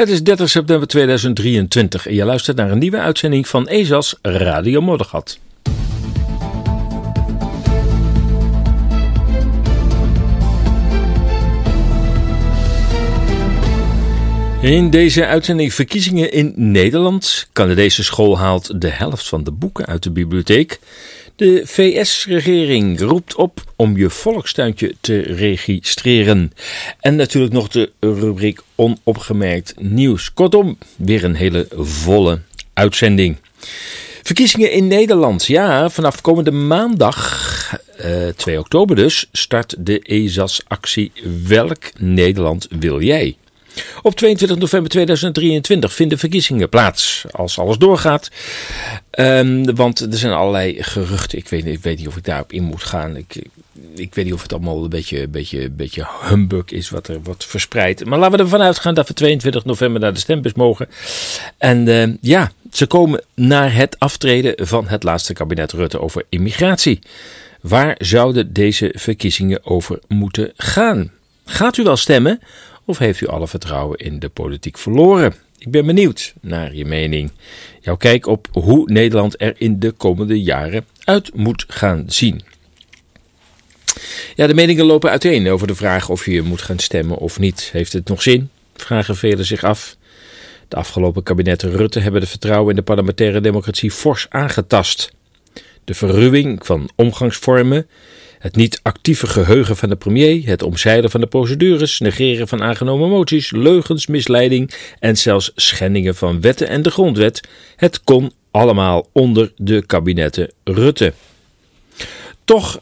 Het is 30 september 2023 en je luistert naar een nieuwe uitzending van ESA's Radio Moddergat. In deze uitzending verkiezingen in Nederland. Canadese school haalt de helft van de boeken uit de bibliotheek. De VS-regering roept op om je volkstuintje te registreren. En natuurlijk nog de rubriek onopgemerkt nieuws. Kortom, weer een hele volle uitzending. Verkiezingen in Nederland. Ja, vanaf komende maandag, uh, eh, 2 oktober dus, start de ESAS-actie Welk Nederland wil jij? Op 22 november 2023 vinden verkiezingen plaats, als alles doorgaat. Um, want er zijn allerlei geruchten. Ik weet, ik weet niet of ik daarop in moet gaan. Ik, ik weet niet of het allemaal een beetje, beetje, beetje humbug is wat er wordt verspreid. Maar laten we ervan uitgaan dat we 22 november naar de stembus mogen. En uh, ja, ze komen naar het aftreden van het laatste kabinet Rutte over immigratie. Waar zouden deze verkiezingen over moeten gaan? Gaat u wel stemmen? Of heeft u alle vertrouwen in de politiek verloren? Ik ben benieuwd naar je mening. Jouw kijk op hoe Nederland er in de komende jaren uit moet gaan zien. Ja, de meningen lopen uiteen over de vraag of je moet gaan stemmen of niet. Heeft het nog zin? Vragen velen zich af. De afgelopen kabinetten Rutte hebben de vertrouwen in de parlementaire democratie fors aangetast. De verruwing van omgangsvormen het niet actieve geheugen van de premier, het omzeilen van de procedures, negeren van aangenomen moties, leugens, misleiding en zelfs schendingen van wetten en de grondwet. Het kon allemaal onder de kabinetten Rutte. Toch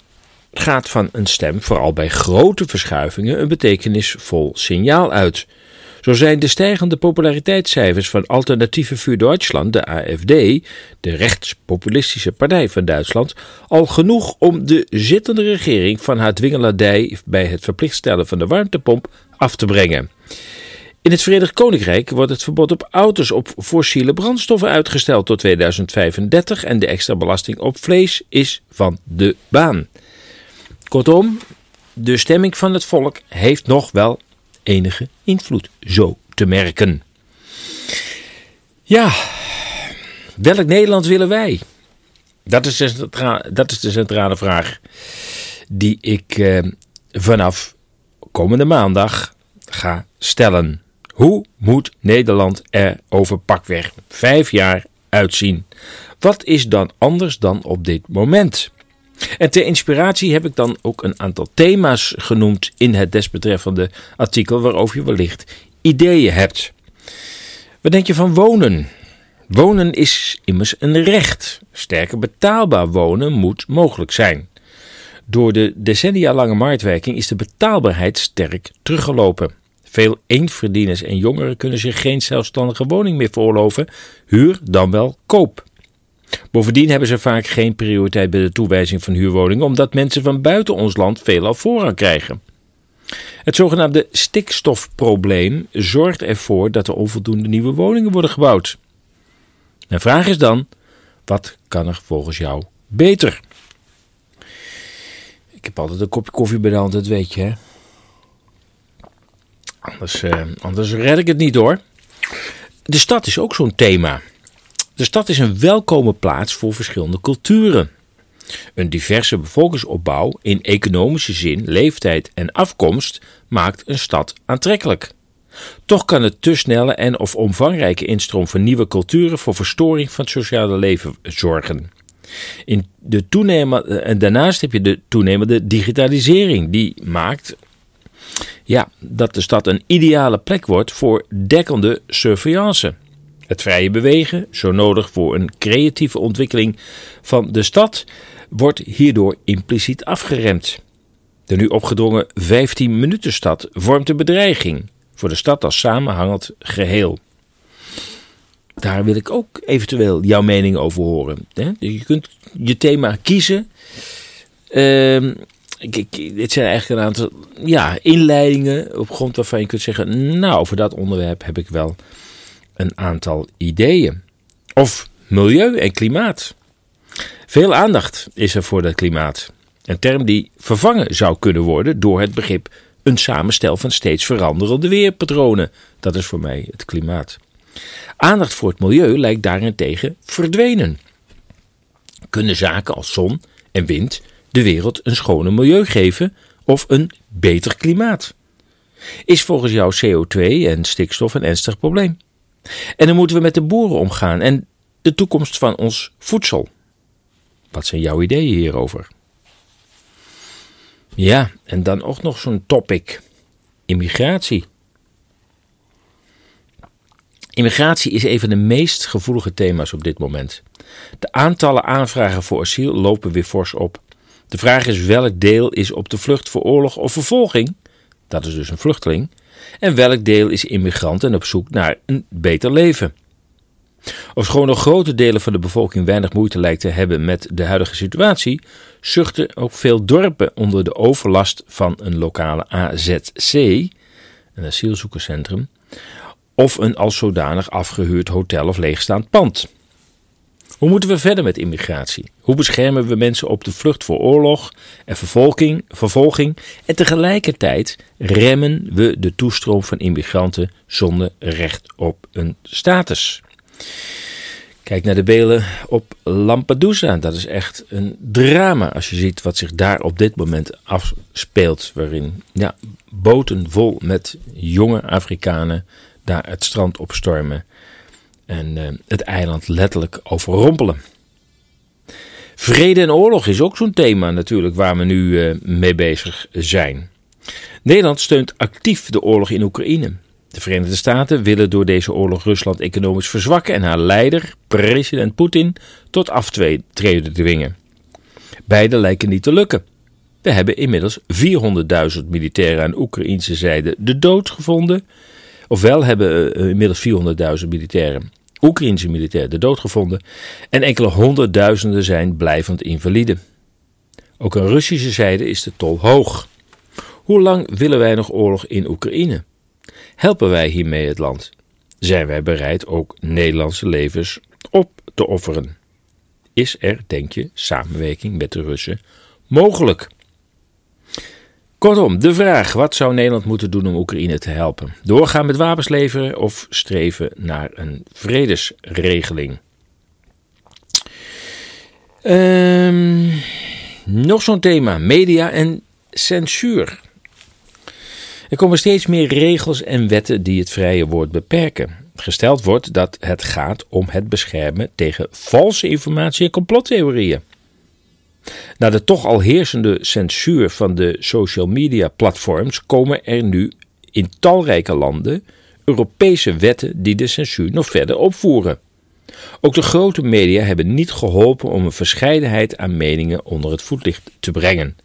gaat van een stem, vooral bij grote verschuivingen, een betekenisvol signaal uit. Zo zijn de stijgende populariteitscijfers van Alternatieve für Deutschland, de AFD, de rechtspopulistische partij van Duitsland, al genoeg om de zittende regering van haar dwingeladij bij het verplicht stellen van de warmtepomp af te brengen. In het Verenigd Koninkrijk wordt het verbod op auto's op fossiele brandstoffen uitgesteld tot 2035 en de extra belasting op vlees is van de baan. Kortom, de stemming van het volk heeft nog wel enige invloed zo te merken. Ja, welk Nederland willen wij? Dat is de centrale, dat is de centrale vraag die ik eh, vanaf komende maandag ga stellen. Hoe moet Nederland er over pakweg vijf jaar uitzien? Wat is dan anders dan op dit moment? En ter inspiratie heb ik dan ook een aantal thema's genoemd in het desbetreffende artikel waarover je wellicht ideeën hebt. Wat denk je van wonen? Wonen is immers een recht. Sterker betaalbaar wonen moet mogelijk zijn. Door de decennia lange marktwerking is de betaalbaarheid sterk teruggelopen. Veel eenverdieners en jongeren kunnen zich geen zelfstandige woning meer veroorloven, huur dan wel koop. Bovendien hebben ze vaak geen prioriteit bij de toewijzing van huurwoningen, omdat mensen van buiten ons land veelal voorrang krijgen. Het zogenaamde stikstofprobleem zorgt ervoor dat er onvoldoende nieuwe woningen worden gebouwd. Mijn vraag is dan: wat kan er volgens jou beter? Ik heb altijd een kopje koffie bij de hand, dat weet je. Hè? Anders, eh, anders red ik het niet hoor. De stad is ook zo'n thema. De stad is een welkome plaats voor verschillende culturen. Een diverse bevolkingsopbouw in economische zin, leeftijd en afkomst maakt een stad aantrekkelijk. Toch kan het te snelle en of omvangrijke instroom van nieuwe culturen voor verstoring van het sociale leven zorgen. In de en daarnaast heb je de toenemende digitalisering, die maakt ja, dat de stad een ideale plek wordt voor dekkende surveillance. Het vrije bewegen, zo nodig voor een creatieve ontwikkeling van de stad, wordt hierdoor impliciet afgeremd. De nu opgedrongen 15-minuten-stad vormt een bedreiging voor de stad als samenhangend geheel. Daar wil ik ook eventueel jouw mening over horen. Je kunt je thema kiezen. Uh, dit zijn eigenlijk een aantal ja, inleidingen op grond waarvan je kunt zeggen: Nou, over dat onderwerp heb ik wel een aantal ideeën. Of milieu en klimaat. Veel aandacht is er voor dat klimaat. Een term die vervangen zou kunnen worden door het begrip een samenstel van steeds veranderende weerpatronen. Dat is voor mij het klimaat. Aandacht voor het milieu lijkt daarentegen verdwenen. Kunnen zaken als zon en wind de wereld een schoner milieu geven of een beter klimaat? Is volgens jou CO2 en stikstof een ernstig probleem? En dan moeten we met de boeren omgaan en de toekomst van ons voedsel. Wat zijn jouw ideeën hierover? Ja, en dan ook nog zo'n topic: immigratie. Immigratie is een van de meest gevoelige thema's op dit moment. De aantallen aanvragen voor asiel lopen weer fors op. De vraag is welk deel is op de vlucht voor oorlog of vervolging, dat is dus een vluchteling, en welk deel is immigrant en op zoek naar een beter leven. Ofschoon nog grote delen van de bevolking weinig moeite lijkt te hebben met de huidige situatie, zuchten ook veel dorpen onder de overlast van een lokale AZC, een asielzoekerscentrum, of een als zodanig afgehuurd hotel of leegstaand pand. Hoe moeten we verder met immigratie? Hoe beschermen we mensen op de vlucht voor oorlog en vervolging, vervolging en tegelijkertijd remmen we de toestroom van immigranten zonder recht op een status? Kijk naar de beelden op Lampedusa. Dat is echt een drama als je ziet wat zich daar op dit moment afspeelt. Waarin ja, boten vol met jonge Afrikanen daar het strand opstormen. En uh, het eiland letterlijk overrompelen. Vrede en oorlog is ook zo'n thema natuurlijk waar we nu uh, mee bezig zijn. Nederland steunt actief de oorlog in Oekraïne. De Verenigde Staten willen door deze oorlog Rusland economisch verzwakken en haar leider, president Poetin, tot aftreden dwingen. Beide lijken niet te lukken. We hebben inmiddels 400.000 militairen aan Oekraïnse zijde de dood gevonden. Ofwel hebben uh, inmiddels 400.000 militairen, Oekraïnse militairen, de dood gevonden. En enkele honderdduizenden zijn blijvend invalide. Ook aan Russische zijde is de tol hoog. Hoe lang willen wij nog oorlog in Oekraïne? Helpen wij hiermee het land? Zijn wij bereid ook Nederlandse levens op te offeren? Is er, denk je, samenwerking met de Russen mogelijk? Kortom, de vraag: wat zou Nederland moeten doen om Oekraïne te helpen? Doorgaan met wapens leveren of streven naar een vredesregeling? Um, nog zo'n thema: media en censuur. Er komen steeds meer regels en wetten die het vrije woord beperken. Gesteld wordt dat het gaat om het beschermen tegen valse informatie en complottheorieën. Na de toch al heersende censuur van de social media platforms komen er nu in talrijke landen Europese wetten die de censuur nog verder opvoeren. Ook de grote media hebben niet geholpen om een verscheidenheid aan meningen onder het voetlicht te brengen.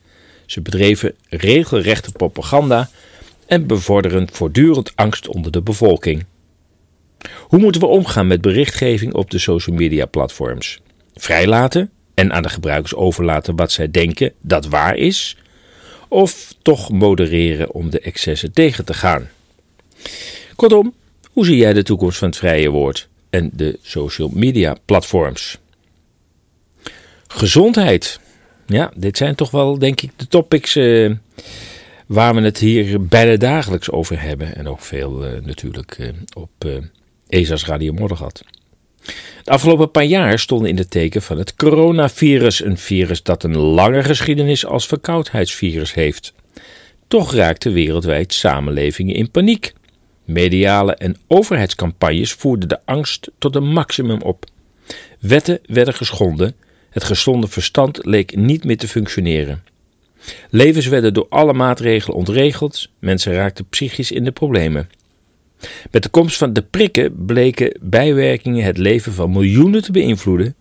Ze bedreven regelrechte propaganda en bevorderen voortdurend angst onder de bevolking. Hoe moeten we omgaan met berichtgeving op de social media platforms? Vrijlaten en aan de gebruikers overlaten wat zij denken dat waar is? Of toch modereren om de excessen tegen te gaan? Kortom, hoe zie jij de toekomst van het vrije woord en de social media platforms? Gezondheid. Ja, dit zijn toch wel, denk ik, de topics. Uh, waar we het hier bijna dagelijks over hebben. En ook veel uh, natuurlijk uh, op ESA's Radio Moddergat. De afgelopen paar jaar stonden in de teken van het coronavirus, een virus dat een lange geschiedenis als verkoudheidsvirus heeft. Toch raakte wereldwijd samenlevingen in paniek. Mediale en overheidscampagnes voerden de angst tot een maximum op. Wetten werden geschonden, het gezonde verstand leek niet meer te functioneren. Levens werden door alle maatregelen ontregeld, mensen raakten psychisch in de problemen. Met de komst van de prikken bleken bijwerkingen het leven van miljoenen te beïnvloeden,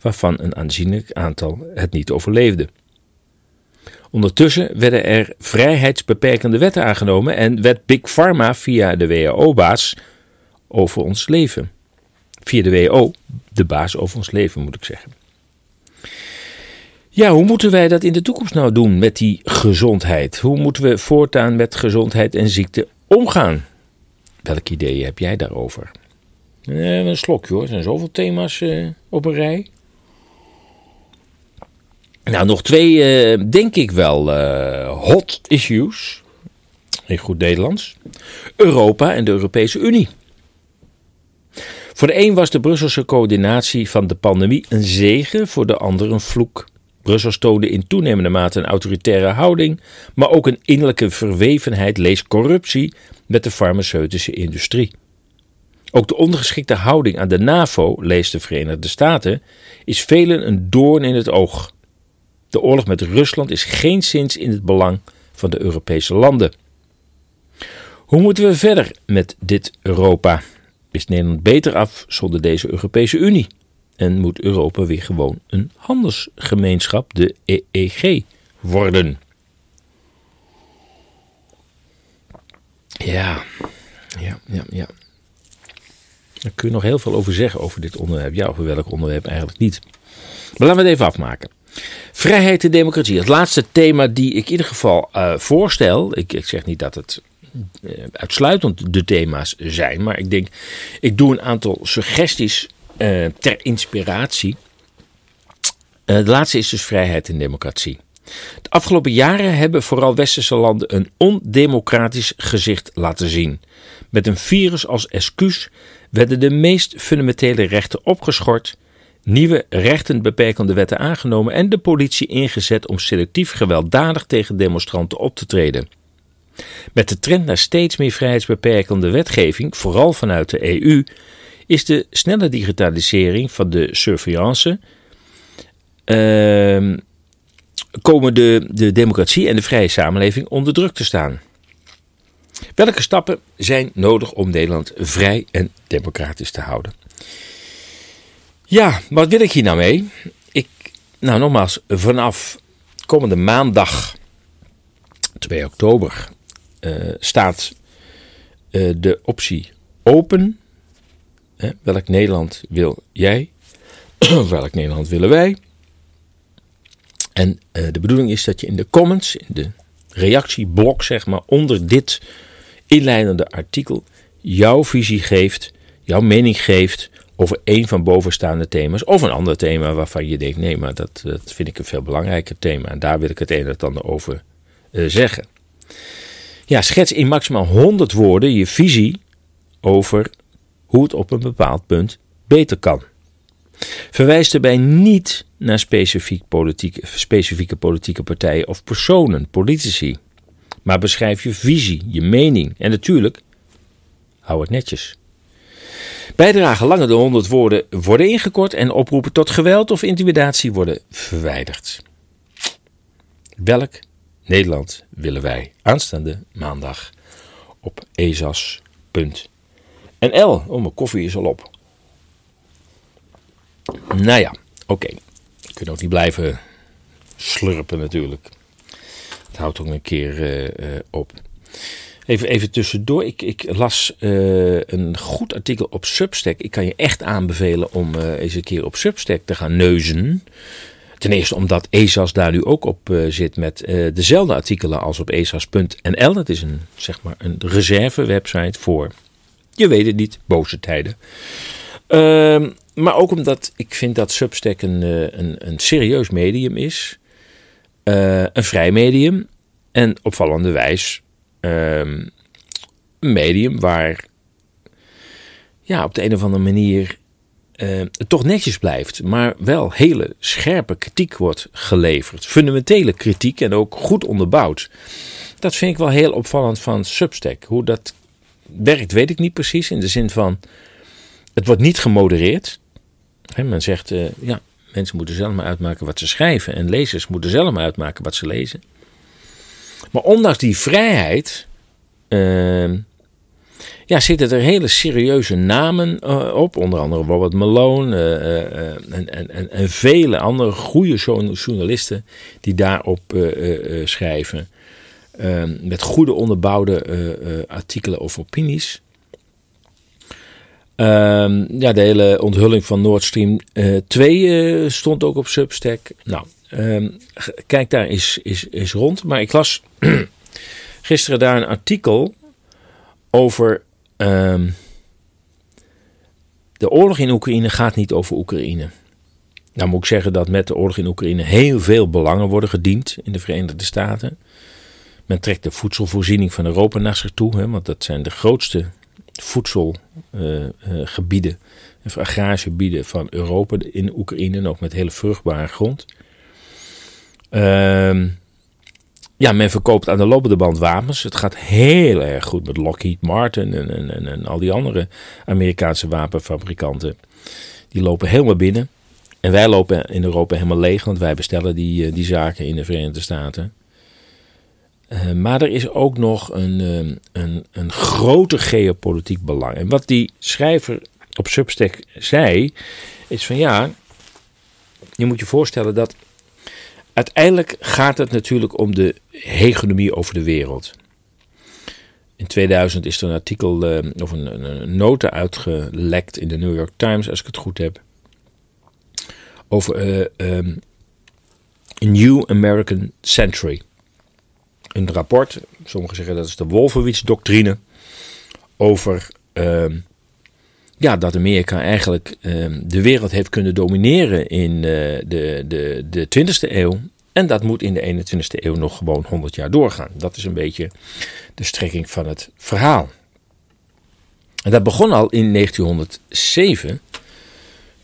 waarvan een aanzienlijk aantal het niet overleefde. Ondertussen werden er vrijheidsbeperkende wetten aangenomen en werd Big Pharma via de WHO-baas over ons leven. Via de WHO, de baas over ons leven moet ik zeggen. Ja, hoe moeten wij dat in de toekomst nou doen met die gezondheid? Hoe moeten we voortaan met gezondheid en ziekte omgaan? Welke ideeën heb jij daarover? Eh, een slokje hoor, er zijn zoveel thema's eh, op een rij. Nou, nog twee, uh, denk ik wel, uh, hot issues. in goed Nederlands, Europa en de Europese Unie. Voor de een was de Brusselse coördinatie van de pandemie een zegen, voor de ander een vloek. Brussel toonde in toenemende mate een autoritaire houding, maar ook een innerlijke verwevenheid, lees corruptie, met de farmaceutische industrie. Ook de ondergeschikte houding aan de NAVO, lees de Verenigde Staten, is velen een doorn in het oog. De oorlog met Rusland is geen sinds in het belang van de Europese landen. Hoe moeten we verder met dit Europa? Is Nederland beter af zonder deze Europese Unie? En moet Europa weer gewoon een handelsgemeenschap, de EEG, worden? Ja, ja, ja, ja. Daar kun je nog heel veel over zeggen over dit onderwerp. Ja, over welk onderwerp eigenlijk niet. Maar laten we het even afmaken. Vrijheid en democratie. Het laatste thema die ik in ieder geval uh, voorstel. Ik, ik, zeg niet dat het uh, uitsluitend de thema's zijn. Maar ik denk, ik doe een aantal suggesties uh, ter inspiratie. de laatste is dus vrijheid en democratie. De afgelopen jaren hebben vooral westerse landen een ondemocratisch gezicht laten zien. Met een virus als excuus werden de meest fundamentele rechten opgeschort, nieuwe rechtenbeperkende wetten aangenomen en de politie ingezet om selectief gewelddadig tegen demonstranten op te treden. Met de trend naar steeds meer vrijheidsbeperkende wetgeving, vooral vanuit de EU, is de snelle digitalisering van de surveillance. Uh, komen de, de democratie en de vrije samenleving onder druk te staan. Welke stappen zijn nodig om Nederland vrij en democratisch te houden? Ja, wat wil ik hier nou mee? Ik, nou nogmaals, vanaf komende maandag, 2 oktober, uh, staat uh, de optie open. Welk Nederland wil jij? welk Nederland willen wij? En uh, de bedoeling is dat je in de comments, in de reactieblok zeg maar, onder dit inleidende artikel jouw visie geeft, jouw mening geeft over een van bovenstaande thema's of een ander thema waarvan je denkt, nee, maar dat, dat vind ik een veel belangrijker thema en daar wil ik het een en het ander over uh, zeggen. Ja, schets in maximaal 100 woorden je visie over hoe het op een bepaald punt beter kan. Verwijs erbij niet naar specifiek specifieke politieke partijen of personen, politici. Maar beschrijf je visie, je mening en natuurlijk, hou het netjes. Bijdragen langer dan 100 woorden worden ingekort en oproepen tot geweld of intimidatie worden verwijderd. Welk Nederland willen wij aanstaande maandag op ezas.nl? Oh, mijn koffie is al op. Nou ja, oké. Je kunt ook niet blijven slurpen natuurlijk. Het houdt ook een keer uh, uh, op. Even, even tussendoor. Ik, ik las uh, een goed artikel op Substack. Ik kan je echt aanbevelen om eens een keer op Substack te gaan neuzen. Ten eerste omdat ESAS daar nu ook op zit met dezelfde artikelen als op esas.nl. Dat is een, zeg maar een reserve website voor, je weet het niet, boze tijden. Ehm, maar ook omdat ik vind dat Substack een, een, een serieus medium is. Uh, een vrij medium en opvallende wijs um, een medium waar ja, op de een of andere manier uh, het toch netjes blijft, maar wel hele scherpe kritiek wordt geleverd. Fundamentele kritiek en ook goed onderbouwd. Dat vind ik wel heel opvallend van Substack. Hoe dat werkt, weet ik niet precies. In de zin van, het wordt niet gemodereerd. Men zegt, uh, ja, Mensen moeten zelf maar uitmaken wat ze schrijven. En lezers moeten zelf maar uitmaken wat ze lezen. Maar ondanks die vrijheid. Uh, ja, zitten er hele serieuze namen uh, op. Onder andere Robert Malone. Uh, en, en, en, en, vele andere goede journalisten. die daarop schrijven. Ehm, met goede onderbouwde artikelen of opinies. Um, ja, de hele onthulling van Nord Stream 2 uh, eh, stond ook op Substack. Nou, um, kijk daar eens, is, is rond. Maar ik las gisteren daar een artikel over de oorlog in Oekraïne gaat niet over Oekraïne. Nou moet ik zeggen dat met de oorlog in Oekraïne heel veel belangen worden gediend in de Verenigde Staten. Men trekt de voedselvoorziening van Europa naar zich toe, hè, want dat zijn de grootste voedselgebieden, uh, agrarische gebieden van Europa in Oekraïne, en ook met hele vruchtbare grond. Uh, ja, men verkoopt aan de lopende band wapens. Het gaat heel erg goed met Lockheed Martin en, en, en, en al die andere Amerikaanse wapenfabrikanten. Die lopen helemaal binnen. En wij lopen in Europa helemaal leeg, want wij bestellen die, die zaken in de Verenigde Staten. Uh, maar er is ook nog een, een, een groter geopolitiek belang. En wat die schrijver op Substack zei, is van ja, je moet je voorstellen dat uiteindelijk gaat het natuurlijk om de hegemonie over de wereld. In 2000 is er een artikel uh, of een, een, een nota uitgelekt in de New York Times, als ik het goed heb, over um, A New American Century. Een rapport, sommigen zeggen dat is de Wolfowitz-doctrine, over uh, ja, dat Amerika eigenlijk uh, de wereld heeft kunnen domineren in uh, de, de, de 20e eeuw. En dat moet in de 21e eeuw nog gewoon 100 jaar doorgaan. Dat is een beetje de strekking van het verhaal. En dat begon al in 1907,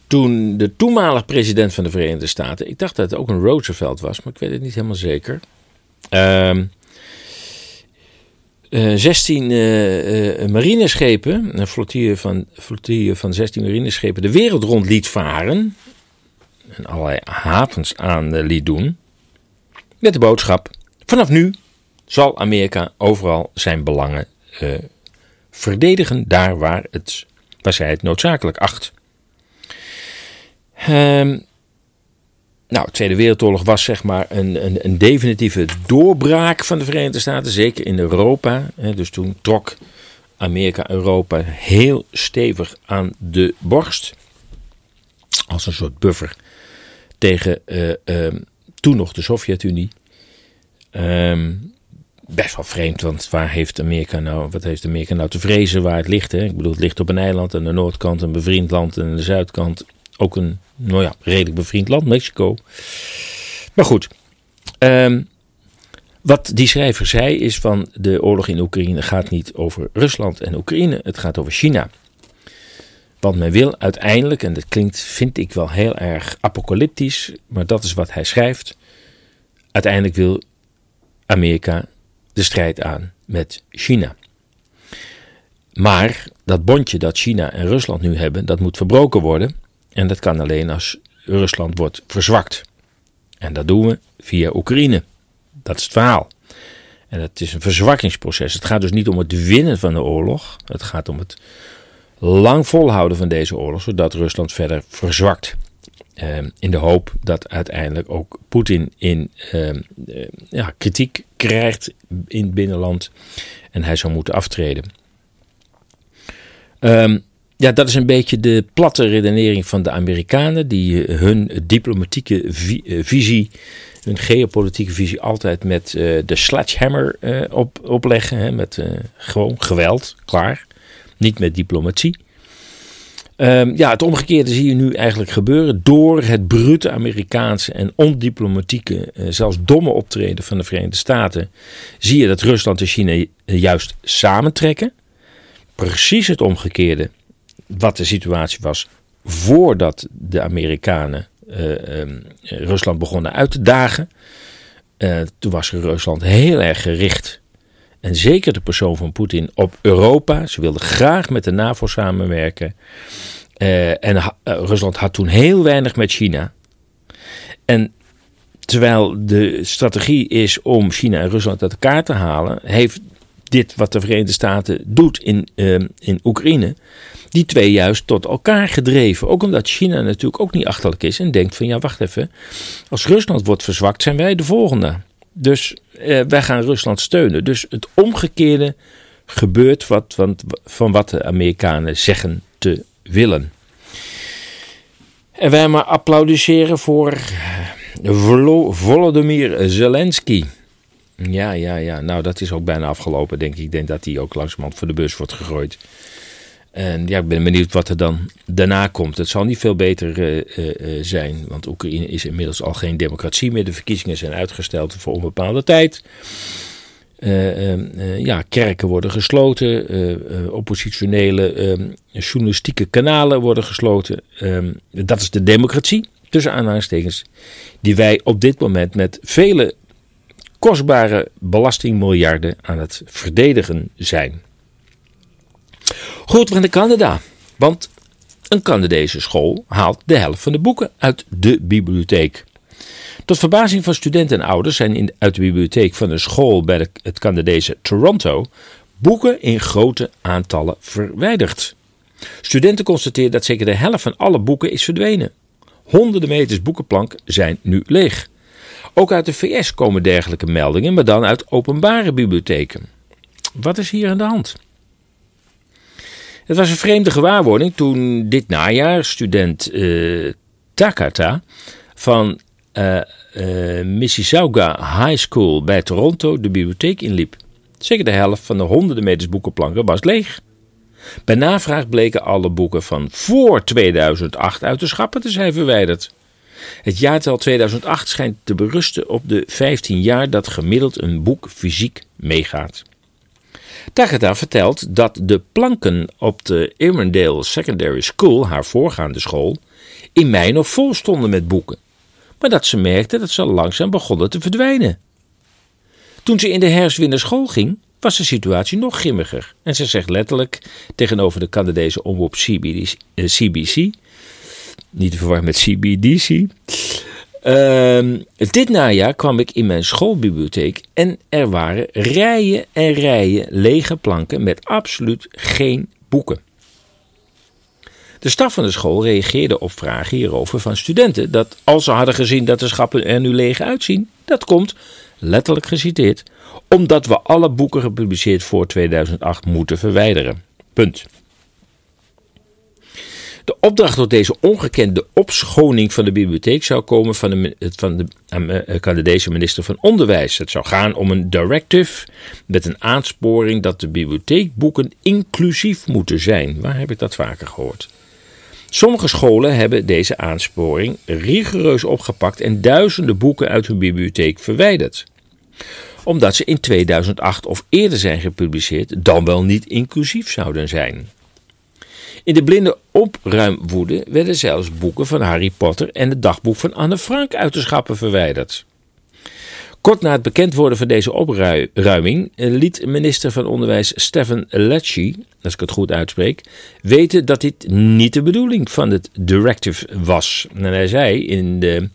toen de toenmalig president van de Verenigde Staten, ik dacht dat het ook een Roosevelt was, maar ik weet het niet helemaal zeker. Uh, uh, 16 uh, uh, marineschepen, een flottille van, flottille van 16 marineschepen, de wereld rond liet varen. En allerlei havens aan liet doen. Met de boodschap: vanaf nu zal Amerika overal zijn belangen verdedigen, daar waar, het, waar zij het noodzakelijk acht. Um, nou, de Tweede Wereldoorlog was zeg maar een, een, een, definitieve doorbraak van de Verenigde Staten, zeker in Europa. Dus toen trok Amerika Europa heel stevig aan de borst. Als een soort buffer tegen uh, uh, toen nog de Sovjet-Unie. Um, best wel vreemd, want waar heeft Amerika nou, wat heeft Amerika nou te vrezen waar het ligt? Hè? Ik bedoel, het ligt op een eiland aan de noordkant, een bevriend land en aan de zuidkant ook een, nou ja, redelijk bevriend land, Mexico. Maar goed, um, wat die schrijver zei is van de oorlog in Oekraïne gaat niet over Rusland en Oekraïne, het gaat over China. Want men wil uiteindelijk, en dat klinkt, vind ik wel heel erg apocalyptisch, maar dat is wat hij schrijft. Uiteindelijk wil Amerika de strijd aan met China. Maar dat bondje dat China en Rusland nu hebben, dat moet verbroken worden. En dat kan alleen als Rusland wordt verzwakt. En dat doen we via Oekraïne. Dat is het verhaal. En het is een verzwakkingsproces. Het gaat dus niet om het winnen van de oorlog. Het gaat om het lang volhouden van deze oorlog, zodat Rusland verder verzwakt. Uh, in de hoop dat uiteindelijk ook Poetin in uh, uh, ja, kritiek krijgt in het binnenland en hij zou moeten aftreden. Um, ja, dat is een beetje de platte redenering van de Amerikanen, die hun diplomatieke visie, hun geopolitieke visie altijd met de sledgehammer op, opleggen. Met gewoon geweld, klaar. Niet met diplomatie. Um, ja, het omgekeerde zie je nu eigenlijk gebeuren. Door het brute Amerikaanse en ondiplomatieke, zelfs domme optreden van de Verenigde Staten, zie je dat Rusland en China juist samentrekken. Precies het omgekeerde wat de situatie was voordat de Amerikanen uh, um, Rusland begonnen uit te dagen. Uh, toen was Rusland heel erg gericht en zeker de persoon van Poetin op Europa. Ze wilden graag met de NAVO samenwerken. Uh, en Rusland had toen heel weinig met China. En terwijl de strategie is om China en Rusland uit elkaar te halen, heeft dit wat de Verenigde Staten doet in, uh, in Oekraïne, die twee juist tot elkaar gedreven. Ook omdat China natuurlijk ook niet achterlijk is en denkt van ja wacht even, als Rusland wordt verzwakt zijn wij de volgende. Dus eh, wij gaan Rusland steunen. Dus het omgekeerde gebeurt wat, van wat de Amerikanen zeggen te willen. En wij maar applaudisseren voor Volodymyr Zelensky. Ja, ja, ja. Nou, dat is ook bijna afgelopen, denk ik. Ik denk dat hij ook langzamerhand voor de bus wordt gegooid. En ja, ik ben benieuwd wat er dan daarna komt. Het zal niet veel beter uh, uh, zijn, want Oekraïne is inmiddels al geen democratie meer. De verkiezingen zijn uitgesteld voor onbepaalde tijd. ja, kerken worden gesloten, oppositionele journalistieke kanalen worden gesloten. Ehm, dat is de democratie, tussen aanhalingstekens, die wij op dit moment met vele kostbare belastingmiljarden aan het verdedigen zijn. Goed, we gaan naar Canada. Want een Canadese school haalt de helft van de boeken uit de bibliotheek. Tot verbazing van studenten en ouders zijn in, uit de bibliotheek van een school bij het Canadese Toronto boeken in grote aantallen verwijderd. Studenten constateren dat zeker de helft van alle boeken is verdwenen. Honderden meters boekenplank zijn nu leeg. Ook uit de VS komen dergelijke meldingen, maar dan uit openbare bibliotheken. Wat is hier aan de hand? Het was een vreemde gewaarwording toen dit najaar student uh, Takata van uh, uh, Mississauga High School bij Toronto de bibliotheek inliep. Zeker de helft van de honderden meters boekenplanken was leeg. Bij navraag bleken alle boeken van voor 2008 uit de schappen te zijn verwijderd. Het jaartal 2008 schijnt te berusten op de 15 jaar dat gemiddeld een boek fysiek meegaat. Tagada vertelt dat de planken op de Irmendale Secondary School, haar voorgaande school, in mei nog vol stonden met boeken, maar dat ze merkte dat ze langzaam begonnen te verdwijnen. Toen ze in de herfst naar school ging, was de situatie nog grimmiger. En ze zegt letterlijk tegenover de Canadese omroep CBC, eh, niet te verwarren met CBDC. Uh, dit najaar kwam ik in mijn schoolbibliotheek en er waren rijen en rijen lege planken met absoluut geen boeken. De staf van de school reageerde op vragen hierover van studenten dat als ze hadden gezien dat de schappen er nu leeg uitzien, dat komt, letterlijk geciteerd, omdat we alle boeken gepubliceerd voor 2008 moeten verwijderen. Punt. De opdracht tot deze ongekende opschoning van de bibliotheek zou komen van de, van de eh, Canadese minister van Onderwijs. Het zou gaan om een directive met een aansporing dat de bibliotheekboeken inclusief moeten zijn. Waar heb ik dat vaker gehoord? Sommige scholen hebben deze aansporing rigoureus opgepakt en duizenden boeken uit hun bibliotheek verwijderd omdat ze in 2008 of eerder zijn gepubliceerd, dan wel niet inclusief zouden zijn. In de blinde opruimwoede werden zelfs boeken van Harry Potter en het dagboek van Anne Frank uit de schappen verwijderd. Kort na het bekend worden van deze opruiming eh, liet minister van Onderwijs Stephen Lecce, als ik het goed uitspreek, weten dat dit niet de bedoeling van het directive was. En hij zei in de,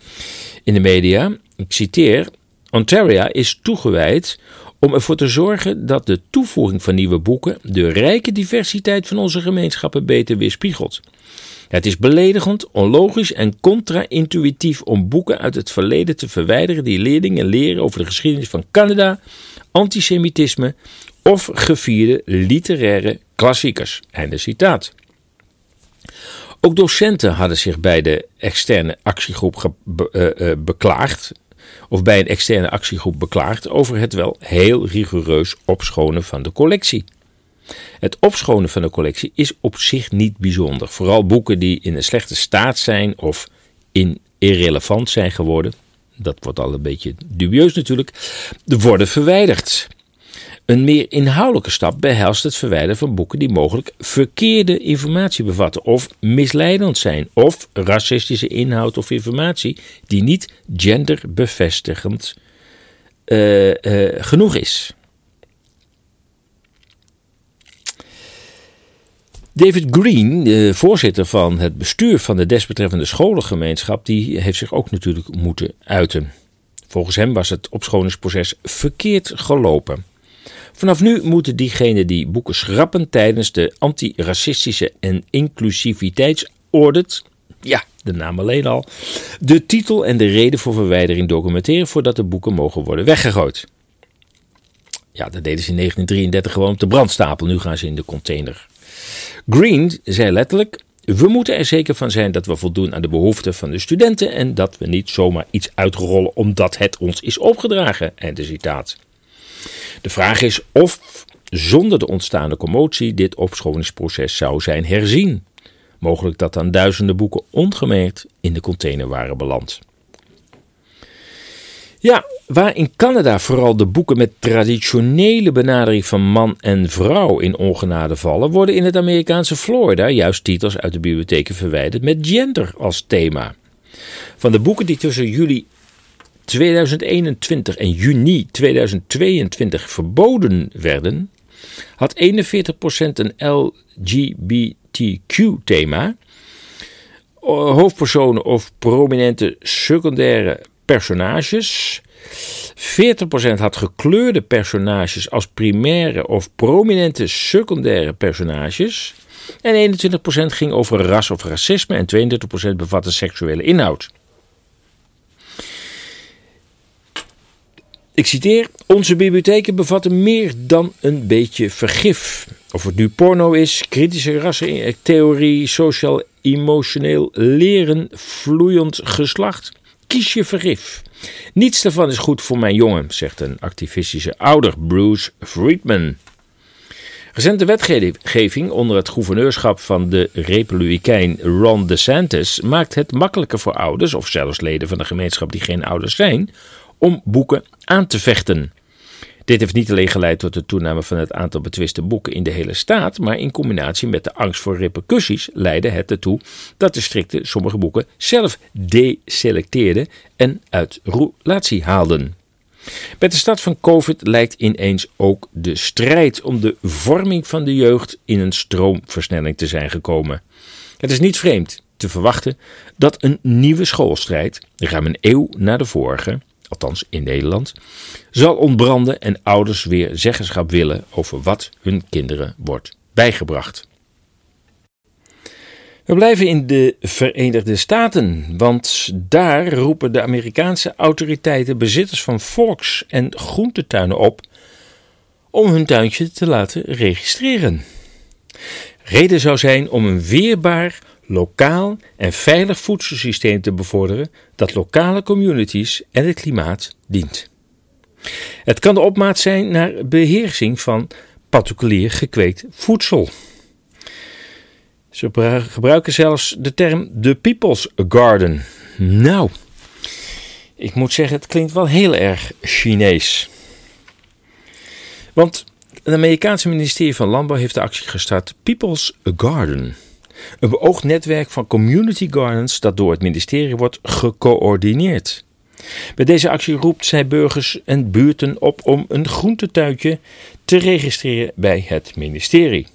in de media, ik citeer, Ontario is toegewijd om ervoor te zorgen dat de toevoeging van nieuwe boeken de rijke diversiteit van onze gemeenschappen beter weerspiegelt. Het is beledigend, onlogisch en contra-intuïtief om boeken uit het verleden te verwijderen die leerlingen leren over de geschiedenis van Canada, antisemitisme of gevierde literaire klassiekers. Einde citaat. Ook docenten hadden zich bij de externe actiegroep uh, uh, beklaagd of bij een externe actiegroep beklaagd over het wel heel rigoureus opschonen van de collectie. Het opschonen van de collectie is op zich niet bijzonder. Vooral boeken die in een slechte staat zijn of in irrelevant zijn geworden, dat wordt al een beetje dubieus natuurlijk, worden verwijderd. Een meer inhoudelijke stap behelst het verwijderen van boeken die mogelijk verkeerde informatie bevatten of misleidend zijn of racistische inhoud of informatie die niet genderbevestigend uh, uh, genoeg is. David Green, de voorzitter van het bestuur van de desbetreffende scholengemeenschap, die heeft zich ook natuurlijk moeten uiten. Volgens hem was het opschoningsproces verkeerd gelopen. Vanaf nu moeten diegenen die boeken schrappen tijdens de antiracistische en inclusiviteitsaudit, ja, de naam alleen al, de titel en de reden voor verwijdering documenteren voordat de boeken mogen worden weggegooid. Ja, dat deden ze in 1933 gewoon op de brandstapel, nu gaan ze in de container. Green zei letterlijk: We moeten er zeker van zijn dat we voldoen aan de behoeften van de studenten en dat we niet zomaar iets uitrollen omdat het ons is opgedragen. Einde citaat. De vraag is of zonder de ontstaande commotie dit opschoningsproces zou zijn herzien. Mogelijk dat dan duizenden boeken ongemerkt in de container waren beland. Ja, waar in Canada vooral de boeken met traditionele benadering van man en vrouw in ongenade vallen, worden in het Amerikaanse Florida juist titels uit de bibliotheken verwijderd met gender als thema. Van de boeken die tussen juli 2021 en juni 2022 verboden werden, had 41% een LGBTQ-thema. Hoofdpersonen of prominente secundaire personages. 40% had gekleurde personages als primaire of prominente secundaire personages. En 21% ging over ras of racisme en 22% bevatte seksuele inhoud. Ik citeer: Onze bibliotheken bevatten meer dan een beetje vergif. Of het nu porno is, kritische rassentheorie, sociaal-emotioneel leren, vloeiend geslacht. Kies je vergif. Niets daarvan is goed voor mijn jongen, zegt een activistische ouder, Bruce Friedman. Recente wetgeving onder het gouverneurschap van de Republikein Ron DeSantis maakt het makkelijker voor ouders, of zelfs leden van de gemeenschap die geen ouders zijn, om boeken aan te vechten. Dit heeft niet alleen geleid tot de toename van het aantal betwiste boeken in de hele staat, maar in combinatie met de angst voor repercussies leidde het ertoe dat de strikte sommige boeken zelf deselecteerden en uit roulatie haalden. Met de start van COVID lijkt ineens ook de strijd om de vorming van de jeugd in een stroomversnelling te zijn gekomen. Het is niet vreemd te verwachten dat een nieuwe schoolstrijd, ruim een eeuw na de vorige, althans in Nederland, zal ontbranden en ouders weer zeggenschap willen over wat hun kinderen wordt bijgebracht. We blijven in de Verenigde Staten, want daar roepen de Amerikaanse autoriteiten bezitters van volks- en groentetuinen op om hun tuintje te laten registreren. Reden zou zijn om een weerbaar, lokaal en veilig voedselsysteem te bevorderen dat lokale communities en het klimaat dient. Het kan de opmaat zijn naar beheersing van particulier gekweekt voedsel. Ze gebruiken zelfs de term de People's Garden. Nou, ik moet zeggen, het klinkt wel heel erg Chinees. Want het Amerikaanse ministerie van Landbouw heeft de actie gestart People's Garden. Een beoogd netwerk van community gardens dat door het ministerie wordt gecoördineerd. Bij deze actie roept zij burgers en buurten op om een groentetuintje te registreren bij het ministerie.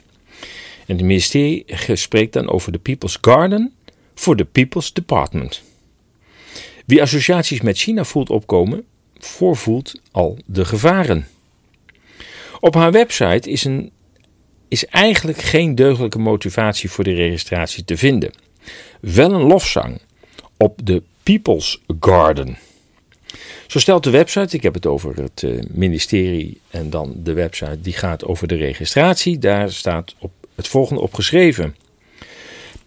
En het ministerie spreekt dan over de People's Garden voor de People's Department. Wie associaties met China voelt opkomen, voorvoelt al de gevaren. Op haar website is, een, is eigenlijk geen deugdelijke motivatie voor de registratie te vinden. Wel een lofzang op de People's Garden. Zo stelt de website, ik heb het over het eh, ministerie en dan de website die gaat over de registratie. Daar staat op het volgende op geschreven.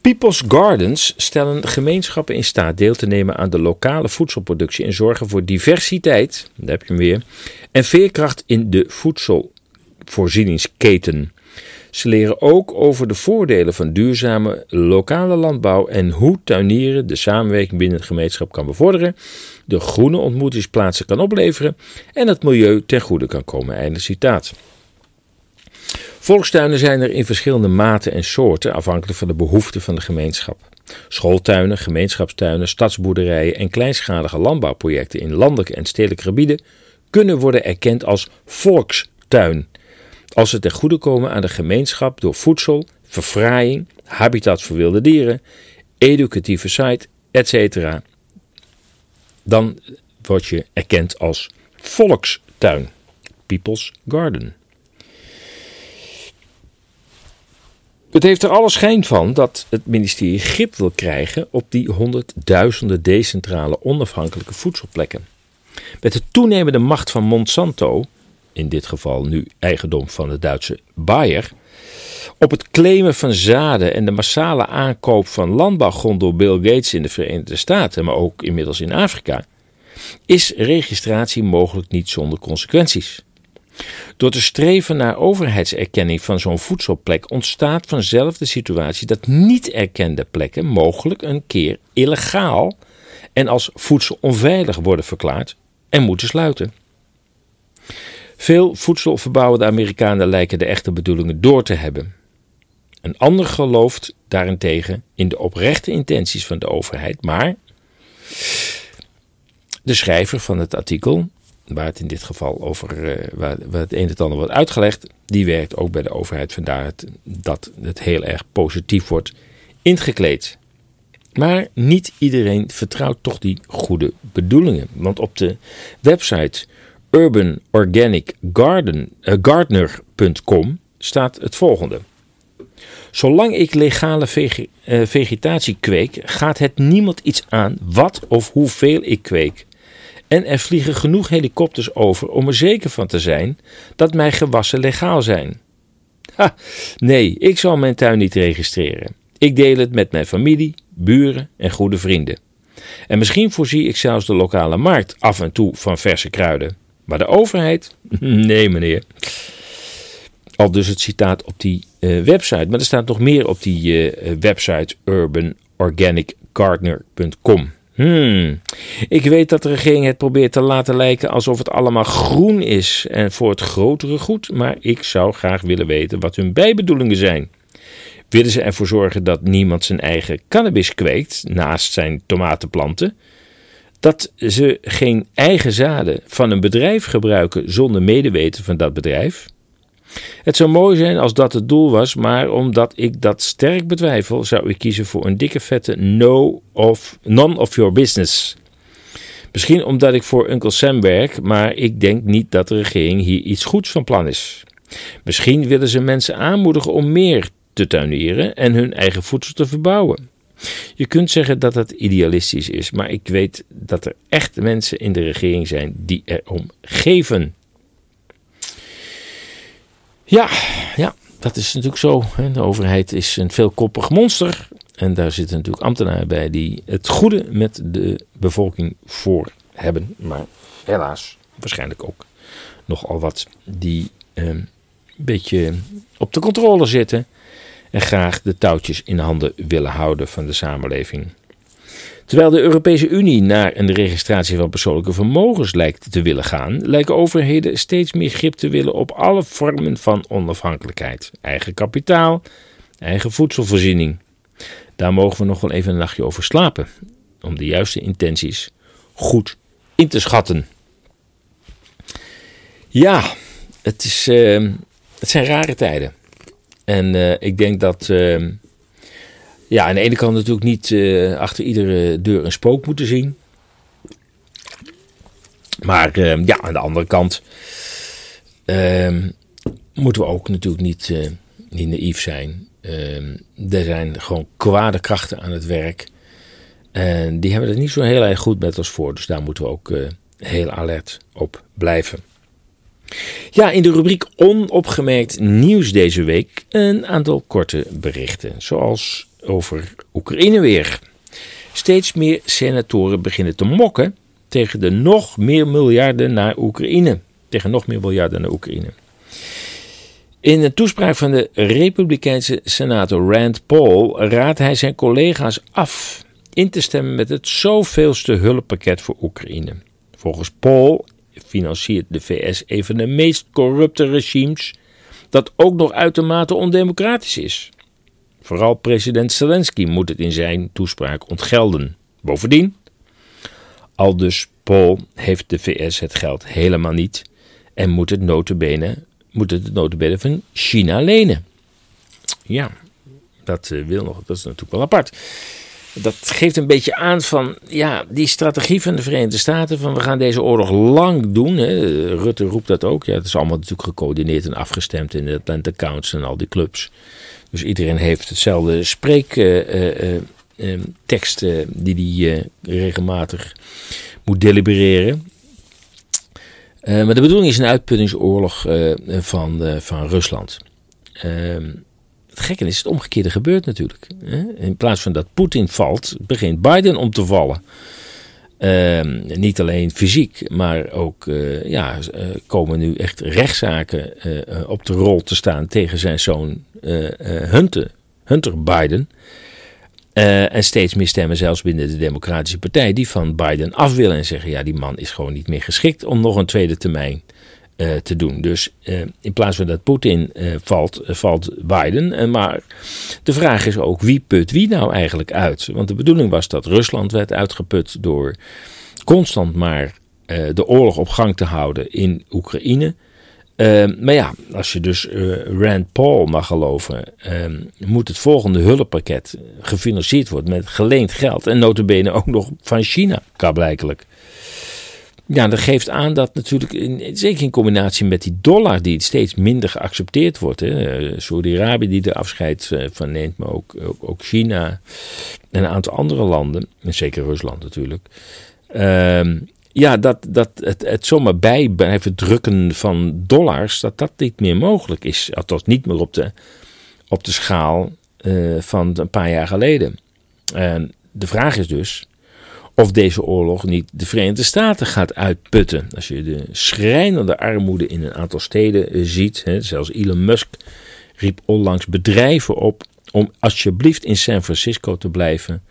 People's Gardens stellen gemeenschappen in staat deel te nemen aan de lokale voedselproductie en zorgen voor diversiteit, daar heb je hem weer, en veerkracht in de voedselvoorzieningsketen. Ze leren ook over de voordelen van duurzame lokale landbouw en hoe tuinieren de samenwerking binnen het gemeenschap kan bevorderen, de groene ontmoetingsplaatsen kan opleveren en het milieu ten goede kan komen. Einde citaat. Volkstuinen zijn er in verschillende maten en soorten afhankelijk van de behoeften van de gemeenschap. Schooltuinen, gemeenschapstuinen, stadsboerderijen en kleinschalige landbouwprojecten in landelijke en stedelijke gebieden kunnen worden erkend als volkstuin als ze ten goede komen aan de gemeenschap door voedsel, verfraaiing, habitat voor wilde dieren, educatieve site, etc. Dan word je erkend als volkstuin, People's Garden. Het heeft er alle schijn van dat het ministerie grip wil krijgen op die honderdduizenden decentrale onafhankelijke voedselplekken. Met de toenemende macht van Monsanto in dit geval nu eigendom van de Duitse Bayer, op het claimen van zaden en de massale aankoop van landbouwgrond door Bill Gates in de Verenigde Staten, maar ook inmiddels in Afrika, is registratie mogelijk niet zonder consequenties. Door te streven naar overheidserkenning van zo'n voedselplek ontstaat vanzelf de situatie dat niet erkende plekken mogelijk een keer illegaal en als voedselonveilig worden verklaard en moeten sluiten. Veel voedselverbouwende Amerikanen lijken de echte bedoelingen door te hebben. Een ander gelooft daarentegen in de oprechte intenties van de overheid, maar de schrijver van het artikel, waar het in dit geval over uh, waar, het een en ander wordt uitgelegd, die werkt ook bij de overheid. Vandaar dat het heel erg positief wordt ingekleed. Maar niet iedereen vertrouwt toch die goede bedoelingen. Want op de website urbanorganicgardener.com uh, staat het volgende. Zolang ik legale uh, vegetatie kweek, gaat het niemand iets aan wat of hoeveel ik kweek. En er vliegen genoeg helikopters over om er zeker van te zijn dat mijn gewassen legaal zijn. Nee, ik zal mijn tuin niet registreren. Ik deel het met mijn familie, buren en goede vrienden. En misschien voorzie ik zelfs de lokale markt af en toe van verse kruiden. Maar de overheid? Nee, meneer. Al dus het citaat op die uh, website. Maar er staat nog meer op die uh, website urbanorganicgardener.com. Hmm. Ik weet dat de regering het probeert te laten lijken alsof het allemaal groen is en voor het grotere goed, maar ik zou graag willen weten wat hun bijbedoelingen zijn. Willen ze ervoor zorgen dat niemand zijn eigen cannabis kweekt naast zijn tomatenplanten? Dat ze geen eigen zaden van een bedrijf gebruiken zonder medeweten van dat bedrijf? Het zou mooi zijn als dat het doel was, maar omdat ik dat sterk betwijfel, zou ik kiezen voor een dikke vette no of, none of your business. Misschien omdat ik voor Uncle Sam werk, maar ik denk niet dat de regering hier iets goeds van plan is. Misschien willen ze mensen aanmoedigen om meer te tuinieren en hun eigen voedsel te verbouwen. Je kunt zeggen dat het idealistisch is, maar ik weet dat er echt mensen in de regering zijn die erom geven. Ja, ja, dat is natuurlijk zo. De overheid is een veelkoppig monster. En daar zitten natuurlijk ambtenaren bij die het goede met de bevolking voor hebben. Maar helaas, waarschijnlijk ook nogal wat die een beetje op de controle zitten. En graag de touwtjes in handen willen houden van de samenleving. Terwijl de Europese Unie naar een registratie van persoonlijke vermogens lijkt te willen gaan, lijken overheden steeds meer grip te willen op alle vormen van onafhankelijkheid. Eigen kapitaal, eigen voedselvoorziening. Daar mogen we nog wel even een nachtje over slapen, om de juiste intenties goed in te schatten. Ja, het, is, uh, het zijn rare tijden. En uh, ik denk dat. Uh, ja, aan de ene kant natuurlijk niet uh, achter iedere deur een spook moeten zien. Maar uh, ja, aan de andere kant uh, moeten we ook natuurlijk niet, uh, niet naïef zijn. Ehm, er zijn gewoon kwade krachten aan het werk. En die hebben het niet zo heel erg goed met ons voor. Dus daar moeten we ook heel alert op blijven. Ja, in de rubriek Onopgemerkt nieuws deze week een aantal korte berichten. Zoals over Oekraïne weer. Steeds meer senatoren beginnen te mokken tegen de nog meer miljarden naar Oekraïne. Tegen nog meer miljarden naar Oekraïne. In een toespraak van de Republikeinse senator Rand Paul raadt hij zijn collega's af in te stemmen met het zoveelste hulppakket voor Oekraïne. Volgens Paul financiert de VS een van de meest corrupte regimes dat ook nog uitermate ondemocratisch is. Vooral president Zelensky moet het in zijn toespraak ontgelden. Bovendien, al dus Paul heeft de VS het geld helemaal niet en moet het notabene, moet het notabene van China lenen. Ja, dat eh, wil nog, dat is natuurlijk wel apart. Dat geeft een beetje aan van ja, die strategie van de Verenigde Staten van we gaan deze oorlog lang doen. Hè. Rutte roept dat ook. Ja, het is allemaal natuurlijk gecoördineerd en afgestemd in de Atlanta Council en al die clubs. Dus iedereen heeft hetzelfde spreektekst uh, uh, uh, die hij regelmatig moet delibereren. maar de bedoeling is een uitputtingsoorlog van, van Rusland. Ehm, het gekke is het omgekeerde gebeurt natuurlijk. In plaats van dat Poetin valt, begint Biden om te vallen. Uh, niet alleen fysiek, maar ook uh, ja, uh, komen nu echt rechtszaken uh, op de rol te staan tegen zijn zoon Hunter, Hunter Biden. En steeds meer stemmen, zelfs binnen de Democratische Partij, die van Biden af willen en zeggen: ja, die man is gewoon niet meer geschikt om nog een tweede termijn uh, te doen. Dus uh, in plaats van dat Poetin valt, valt Biden. maar de vraag is ook: wie put wie nou eigenlijk uit? Want de bedoeling was dat Rusland werd uitgeput door constant maar de oorlog op gang te houden in Oekraïne. Uh, maar ja, als je dus Rand Paul mag geloven, uh, moet het volgende hulppakket gefinancierd worden met geleend geld. En notabene ook nog van China, blijkelijk. Ja, dat geeft aan dat natuurlijk, in, zeker in combinatie met die dollar die steeds minder geaccepteerd wordt. Eh, Saudi-Arabië die er afscheid eh, van neemt, maar ook, ook, China en een aantal andere landen. En zeker Rusland natuurlijk. Ehm, ja, dat, dat het, het zomaar bij drukken van dollars, dat dat niet meer mogelijk is. Althans, niet meer op de, op de schaal uh, van een paar jaar geleden. En de vraag is dus of deze oorlog niet de Verenigde Staten gaat uitputten. Als je de schrijnende armoede in een aantal steden eh, ziet, hè, zelfs Elon Musk riep onlangs bedrijven op om alsjeblieft in San Francisco te blijven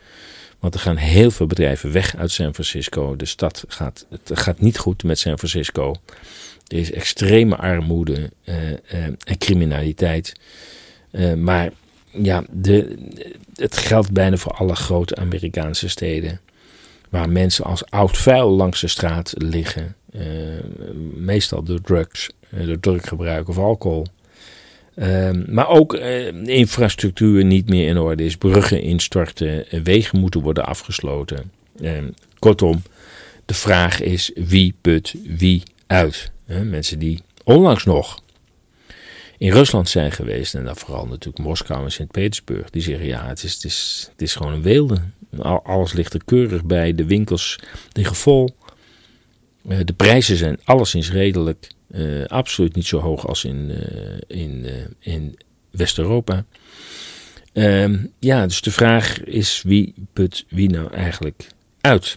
want er gaan heel veel bedrijven weg uit San Francisco. De stad gaat, het gaat niet goed met San Francisco. Er is extreme armoede uh, uh, en criminaliteit. Maar ja, de, het geldt bijna voor alle grote Amerikaanse steden. Waar mensen als oud vuil langs de straat liggen. meestal door drugs, door druggebruik of alcohol. Um, maar ook uh, infrastructuur niet meer in orde is. Bruggen instorten, eh, wegen moeten worden afgesloten. Um, kortom, de vraag is wie put wie uit. mensen die onlangs nog in Rusland zijn geweest, en dan vooral natuurlijk Moskou en Sint-Petersburg, die zeggen ja, het is, het, is, het is gewoon een weelde. Alles ligt er keurig bij, de winkels liggen vol. Uh, de prijzen zijn alleszins redelijk. Uh, absoluut niet zo hoog als in, uh, in, in West-Europa. Ehm, ja, dus de vraag is wie put wie nou eigenlijk uit?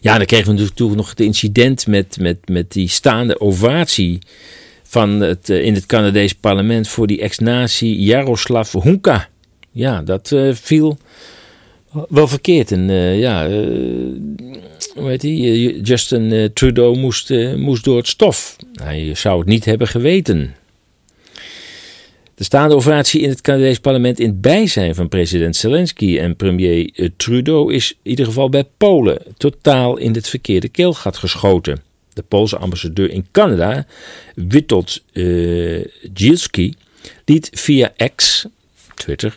Ja, dan kregen we natuurlijk nog het incident met, met, met die staande ovatie van het, in het Canadees parlement voor die ex-nazi Jaroslav Hunka. Ja, dat viel wel verkeerd. En uh, ja, uh, hoe heet hij? Justin Trudeau moest, moest door het stof. Hij zou het niet hebben geweten. De staande ovatie in het Canadese parlement in het bijzijn van president Zelensky en premier Trudeau is in ieder geval bij Polen totaal in het verkeerde keelgat geschoten. De Poolse ambassadeur in Canada, Witold uh, Gielski, liet via X, Twitter,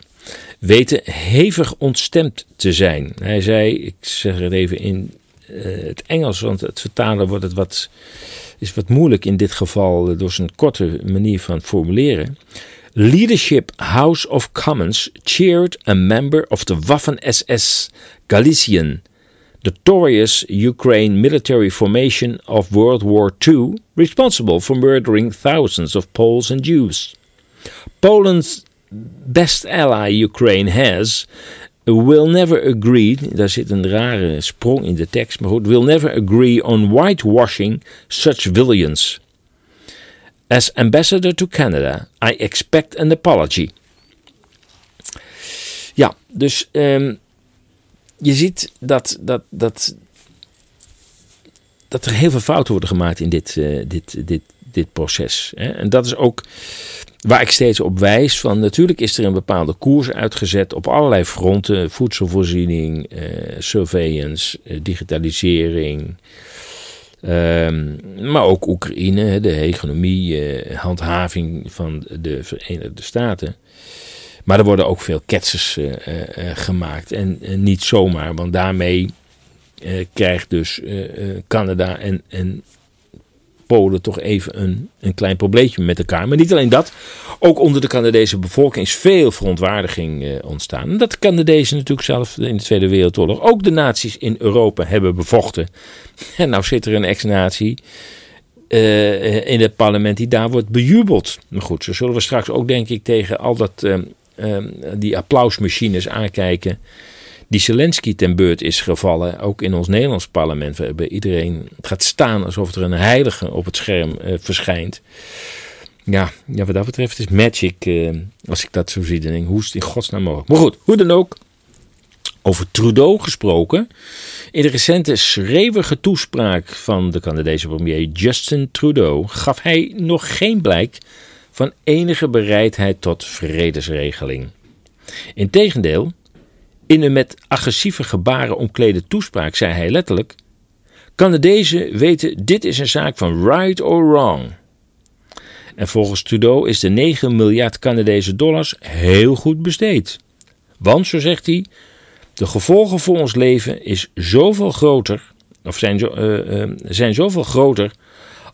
weten hevig ontstemd te zijn. Hij zei, ik zeg het even in uh, het Engels, want het vertalen wordt het wat, is wat moeilijk in dit geval door zijn korte manier van formuleren. Leadership House of Commons cheered a member of the Waffen-SS Galician, notorious Ukraine military formation of World War II, responsible for murdering thousands of Poles and Jews. Poland's best ally Ukraine has will never agree, daar zit een rare sprong in de tekst, maar goed, will never agree on whitewashing such villains. As ambassador to Canada, I expect an apology. Ja, dus um, je ziet dat, dat, dat, dat er heel veel fouten worden gemaakt in dit, uh, dit, dit, dit proces. Hè? En dat is ook Waar ik steeds op wijs van natuurlijk is er een bepaalde koers uitgezet op allerlei fronten. Voedselvoorziening, eh, surveillance, eh, digitalisering. Ehm, maar ook Oekraïne, de economie, eh, handhaving van de Verenigde Staten. Maar er worden ook veel ketsers gemaakt. En niet zomaar, want daarmee krijgt dus Canada en, en Polen toch even een, een klein probleempje met elkaar. Maar niet alleen dat, ook onder de Canadese bevolking is veel verontwaardiging eh, ontstaan. Dat de Canadezen natuurlijk zelf in de Tweede Wereldoorlog ook de naties in Europa hebben bevochten. En nou zit er een ex-natie uh, in het parlement die daar wordt bejubeld. Maar goed, zo zullen we straks ook denk ik tegen al dat, uh, die applausmachines aankijken die Zelensky ten beurt is gevallen, ook in ons Nederlands parlement. Hebben iedereen, gaat staan alsof er een heilige op het scherm uh, verschijnt. ja, ja, wat dat betreft is magic, uh, als ik dat zo zie, dan hoe is het in godsnaam mogelijk? Maar goed, hoe dan ook, over Trudeau gesproken. In de recente schreeuwige toespraak van de Canadese premier Justin Trudeau gaf hij nog geen blijk van enige bereidheid tot vredesregeling. Integendeel, in een met agressieve gebaren omklede toespraak zei hij letterlijk: Canadezen weten dit is een zaak van right or wrong. En volgens Trudeau is de 9 miljard Canadese dollars heel goed besteed. Want, zo zegt hij, de gevolgen voor ons leven is zoveel groter, of zijn, zo, uh, uh, zijn zoveel groter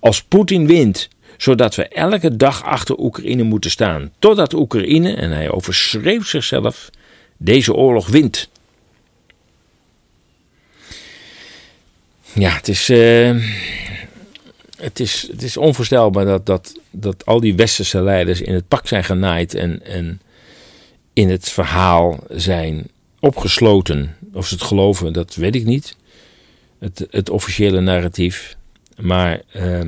als Poetin wint, zodat we elke dag achter Oekraïne moeten staan, totdat Oekraïne, en hij overschreef zichzelf, deze oorlog wint. Ja, het is, uh, het is, het is onvoorstelbaar dat, dat, dat al die westerse leiders in het pak zijn genaaid en, en in het verhaal zijn opgesloten. Of ze het geloven, dat weet ik niet. Het, het officiële narratief. Maar uh,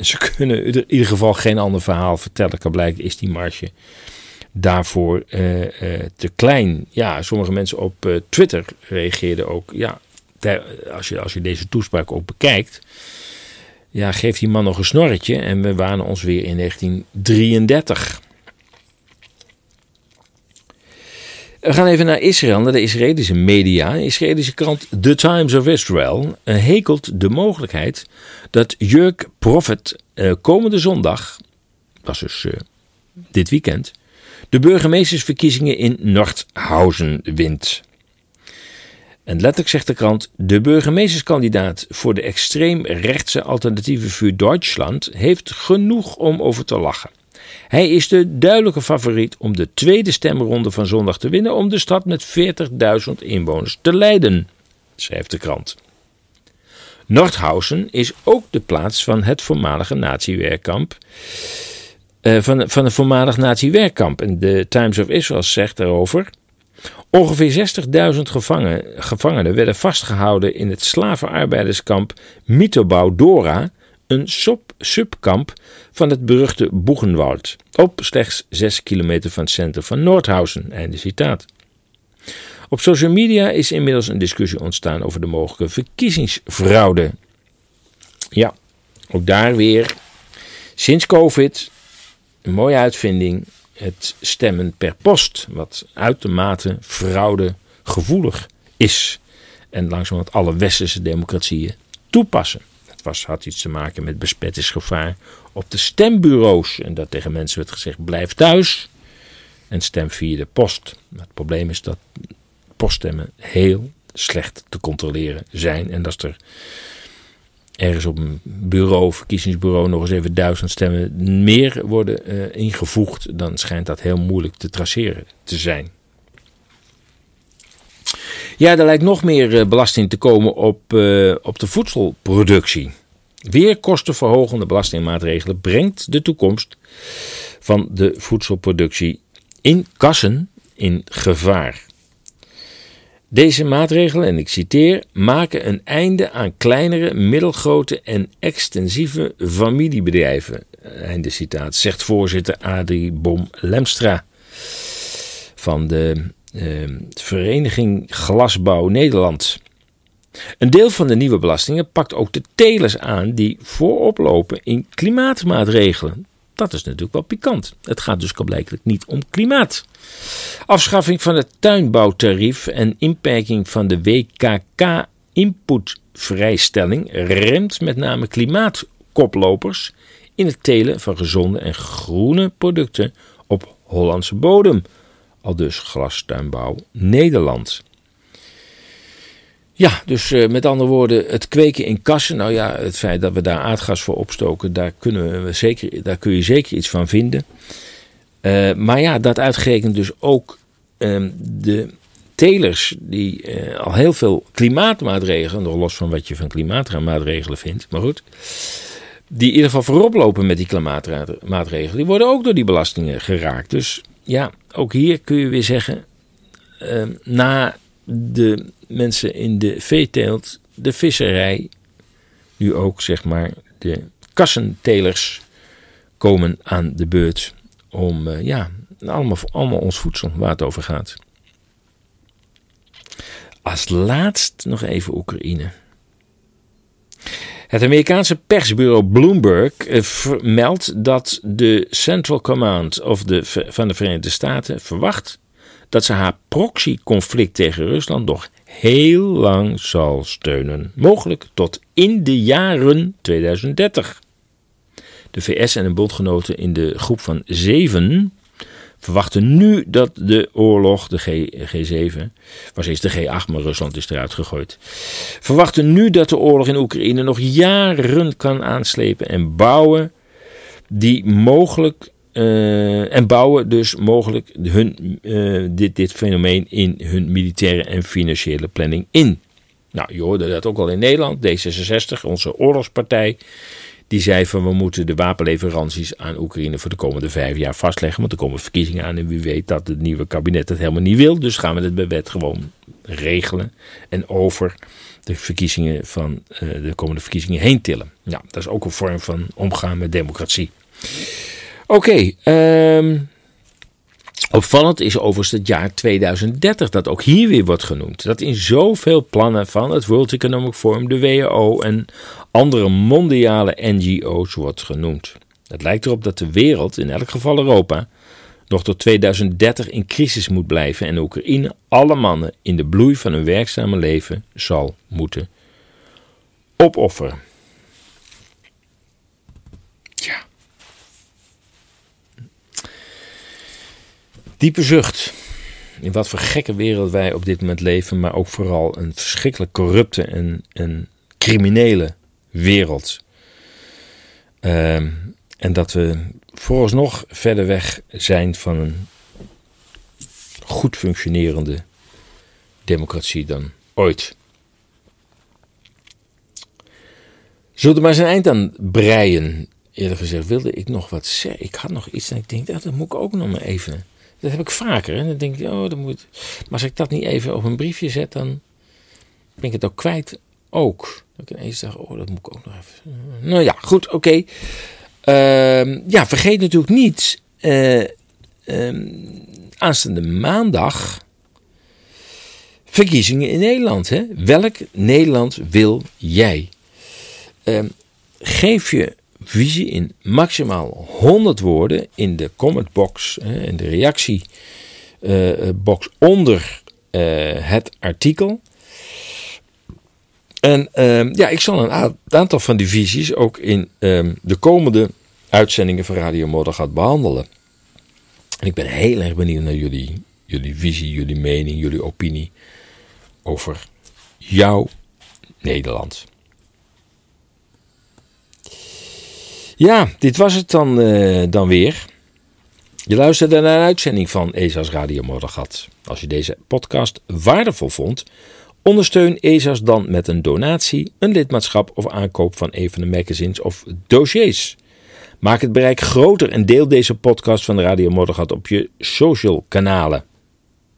ze kunnen in ieder geval geen ander verhaal vertellen. Kan blijken is die marge daarvoor uh, uh, te klein. Ja, sommige mensen op uh, Twitter reageerden ook. Ja, als je, als je deze toespraak ook bekijkt. Ja, geeft die man nog een snorretje. En we waren ons weer in 1933. We gaan even naar Israël, naar de Israëlische media. De Israëlische krant The Times of Israel hekelt de mogelijkheid dat Jurk Prophet eh, komende zondag, dat is dus eh, dit weekend, de burgemeestersverkiezingen in Nordhausen wint. En letterlijk zegt de krant: De burgemeesterskandidaat voor de extreem rechtse alternatieve vuur Duitsland heeft genoeg om over te lachen. Hij is de duidelijke favoriet om de tweede stemronde van zondag te winnen om de stad met 40.000 inwoners te leiden, schrijft de krant. Nordhausen is ook de plaats van het voormalige nazi-werkkamp. Uh, van, van een voormalig nazi-werkkamp. En de Times of Israel zegt daarover. Ongeveer 60.000 gevangen, gevangenen werden vastgehouden in het slavenarbeiderskamp Mitobau Dora, een sub subkamp van het beruchte Boegenwald, op slechts 6 kilometer van het centrum van Noordhausen. Einde citaat. Op social media is inmiddels een discussie ontstaan over de mogelijke verkiezingsfraude. Ja, ook daar weer sinds COVID een mooie uitvinding: het stemmen per post, wat uitermate fraudegevoelig is en langzamerhand alle westerse democratieën toepassen. Het was, had iets te maken met besmettingsgevaar op de stembureaus en dat tegen mensen werd gezegd: blijf thuis en stem via de post. Het probleem is dat poststemmen heel slecht te controleren zijn. En als er ergens op een bureau, verkiezingsbureau, nog eens even duizend stemmen meer worden uh, ingevoegd, dan schijnt dat heel moeilijk te traceren te zijn. Ja, er lijkt nog meer uh, belasting te komen op, uh, op de voedselproductie. Weer kostenverhogende belastingmaatregelen brengt de toekomst van de voedselproductie in kassen in gevaar. Deze maatregelen, en ik citeer, maken een einde aan kleinere, middelgrote en extensieve familiebedrijven. Einde citaat, zegt voorzitter Adrie Bom-Lemstra van de eh, Vereniging Glasbouw Nederland. Een deel van de nieuwe belastingen pakt ook de telers aan die voorop lopen in klimaatmaatregelen. Dat is natuurlijk wel pikant. Het gaat dus blijkbaar niet om klimaat. Afschaffing van het tuinbouwtarief en inperking van de WKK-inputvrijstelling remt met name klimaatkoplopers in het telen van gezonde en groene producten op Hollandse bodem. Al dus Glastuinbouw Nederland. Ja, dus uh, met andere woorden, het kweken in kassen. Nou ja, het feit dat we daar aardgas voor opstoken, daar, kunnen we zeker, daar kun je zeker iets van vinden. Uh, maar ja, dat uitgerekend dus ook uh, de telers die uh, al heel veel klimaatmaatregelen, nog los van wat je van klimaatmaatregelen vindt, maar goed. Die in ieder geval voorop lopen met die klimaatmaatregelen, die worden ook door die belastingen geraakt. Dus ja, ook hier kun je weer zeggen, ehm, na de mensen in de veeteelt, de visserij, nu ook zeg maar de kassentelers komen aan de beurt om ja, allemaal, allemaal ons voedsel waar het over gaat. Als laatst nog even Oekraïne. Het Amerikaanse persbureau Bloomberg meldt dat de Central Command of de, van de Verenigde Staten verwacht dat ze haar proxy-conflict tegen Rusland nog heel lang zal steunen. Mogelijk tot in de jaren 2030. De VS en de bondgenoten in de groep van zeven verwachten nu dat de oorlog, de G, 7 was eerst de G8, maar Rusland is eruit gegooid. Verwachten nu dat de oorlog in Oekraïne nog jaren kan aanslepen en bouwen die mogelijk uh, en bouwen dus mogelijk hun, uh, dit, dit fenomeen in hun militaire en financiële planning in. Nou, je hoorde dat ook al in Nederland. D66, onze oorlogspartij, die zei van we moeten de wapenleveranties aan Oekraïne voor de komende vijf jaar vastleggen. Want er komen verkiezingen aan en wie weet dat het nieuwe kabinet het helemaal niet wil. Dus gaan we het bij wet gewoon regelen en over de verkiezingen van uh, de komende verkiezingen heen tillen. Ja, dat is ook een vorm van omgaan met democratie. Oké, ehm, Opvallend is overigens het jaar 2030 dat ook hier weer wordt genoemd. Dat in zoveel plannen van het World Economic Forum, de WHO en andere mondiale NGO's wordt genoemd. Het lijkt erop dat de wereld, in elk geval Europa, nog tot 2030 in crisis moet blijven en Oekraïne alle mannen in de bloei van hun werkzame leven zal moeten opofferen. Diepe zucht. In wat voor gekke wereld wij op dit moment leven, maar ook vooral een verschrikkelijk corrupte en, en criminele wereld. Ehm, en dat we vooralsnog verder weg zijn van een goed functionerende democratie dan ooit. Zullen we maar zijn eind aan breien? Eerlijk gezegd wilde ik nog wat zeggen. Ik had nog iets en ik denk, dat moet ik ook nog maar even dat heb ik vaker. En dan denk ik, oh, dat moet. Maar als ik dat niet even op een briefje zet, dan ben ik het ook kwijt. Ook. Dat ik ineens zeg, oh, dat moet ik ook nog even. Nou ja, goed, oké. Ehm, ja, vergeet natuurlijk niet. Uh, aanstaande maandag. Verkiezingen in Nederland. Hè? Welk Nederland wil jij? Uh, geef je visie in maximaal 100 woorden in de commentbox, in de reactiebox onder eh, het artikel. En ehm, ja, ik zal een aantal van die visies ook in ehm, de komende uitzendingen van Radio Moddergat behandelen. En ik ben heel erg benieuwd naar jullie, jullie visie, jullie mening, jullie opinie over jouw Nederland. Ja, dit was het dan, uh, dan weer. Je luisterde naar een uitzending van ESA's Radio Moddergat. Als je deze podcast waardevol vond, ondersteun ESA's dan met een donatie, een lidmaatschap of aankoop van een van de magazines of dossiers. Maak het bereik groter en deel deze podcast van Radio Moddergat op je social kanalen.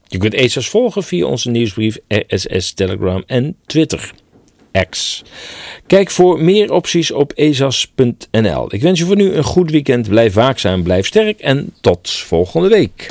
Je kunt ESA's volgen via onze nieuwsbrief, RSS, Telegram en Twitter. Kijk voor meer opties op ezas.nl. Ik wens je voor nu een goed weekend. Blijf waakzaam, blijf sterk en tot volgende week.